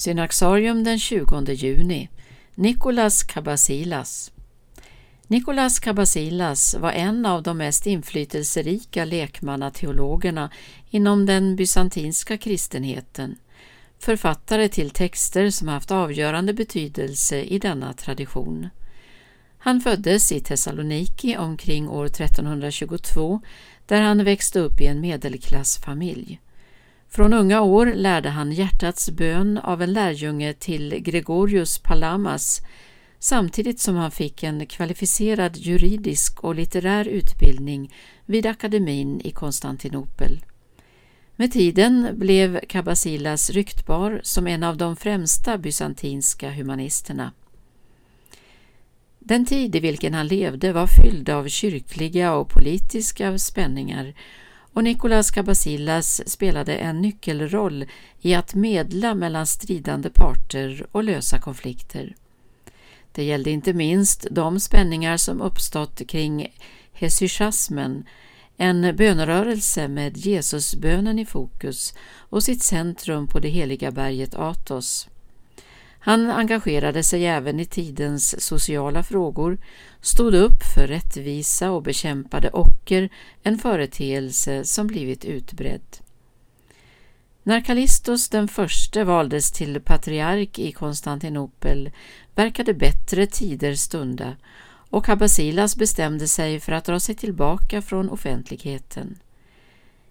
Synaxarium den 20 juni Nicolas Kabasilas Nicolas Kabasilas var en av de mest inflytelserika lekmannateologerna inom den bysantinska kristenheten, författare till texter som haft avgörande betydelse i denna tradition. Han föddes i Thessaloniki omkring år 1322 där han växte upp i en medelklassfamilj. Från unga år lärde han hjärtats bön av en lärjunge till Gregorius Palamas samtidigt som han fick en kvalificerad juridisk och litterär utbildning vid akademin i Konstantinopel. Med tiden blev Kabasilas ryktbar som en av de främsta bysantinska humanisterna. Den tid i vilken han levde var fylld av kyrkliga och politiska spänningar och Nicolas Cabasillas spelade en nyckelroll i att medla mellan stridande parter och lösa konflikter. Det gällde inte minst de spänningar som uppstått kring hesychasmen, en bönerörelse med Jesusbönen i fokus och sitt centrum på det heliga berget Athos. Han engagerade sig även i tidens sociala frågor, stod upp för rättvisa och bekämpade ocker, en företeelse som blivit utbredd. När Kallistos den förste valdes till patriark i Konstantinopel verkade bättre tider stunda och Kabasilas bestämde sig för att dra sig tillbaka från offentligheten.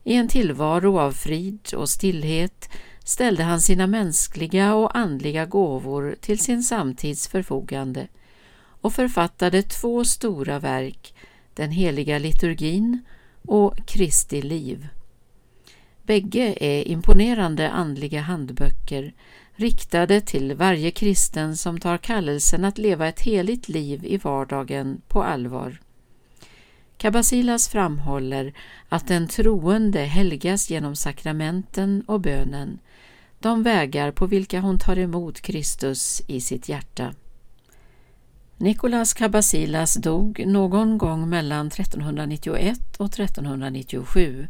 I en tillvaro av frid och stillhet ställde han sina mänskliga och andliga gåvor till sin samtids förfogande och författade två stora verk, den heliga liturgin och Kristi liv. Bägge är imponerande andliga handböcker riktade till varje kristen som tar kallelsen att leva ett heligt liv i vardagen på allvar. Kabasilas framhåller att den troende helgas genom sakramenten och bönen, de vägar på vilka hon tar emot Kristus i sitt hjärta. Nikolas Kabasilas dog någon gång mellan 1391 och 1397.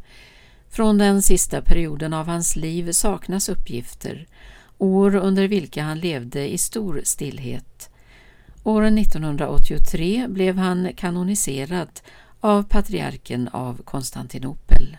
Från den sista perioden av hans liv saknas uppgifter, år under vilka han levde i stor stillhet. År 1983 blev han kanoniserad av patriarken av Konstantinopel.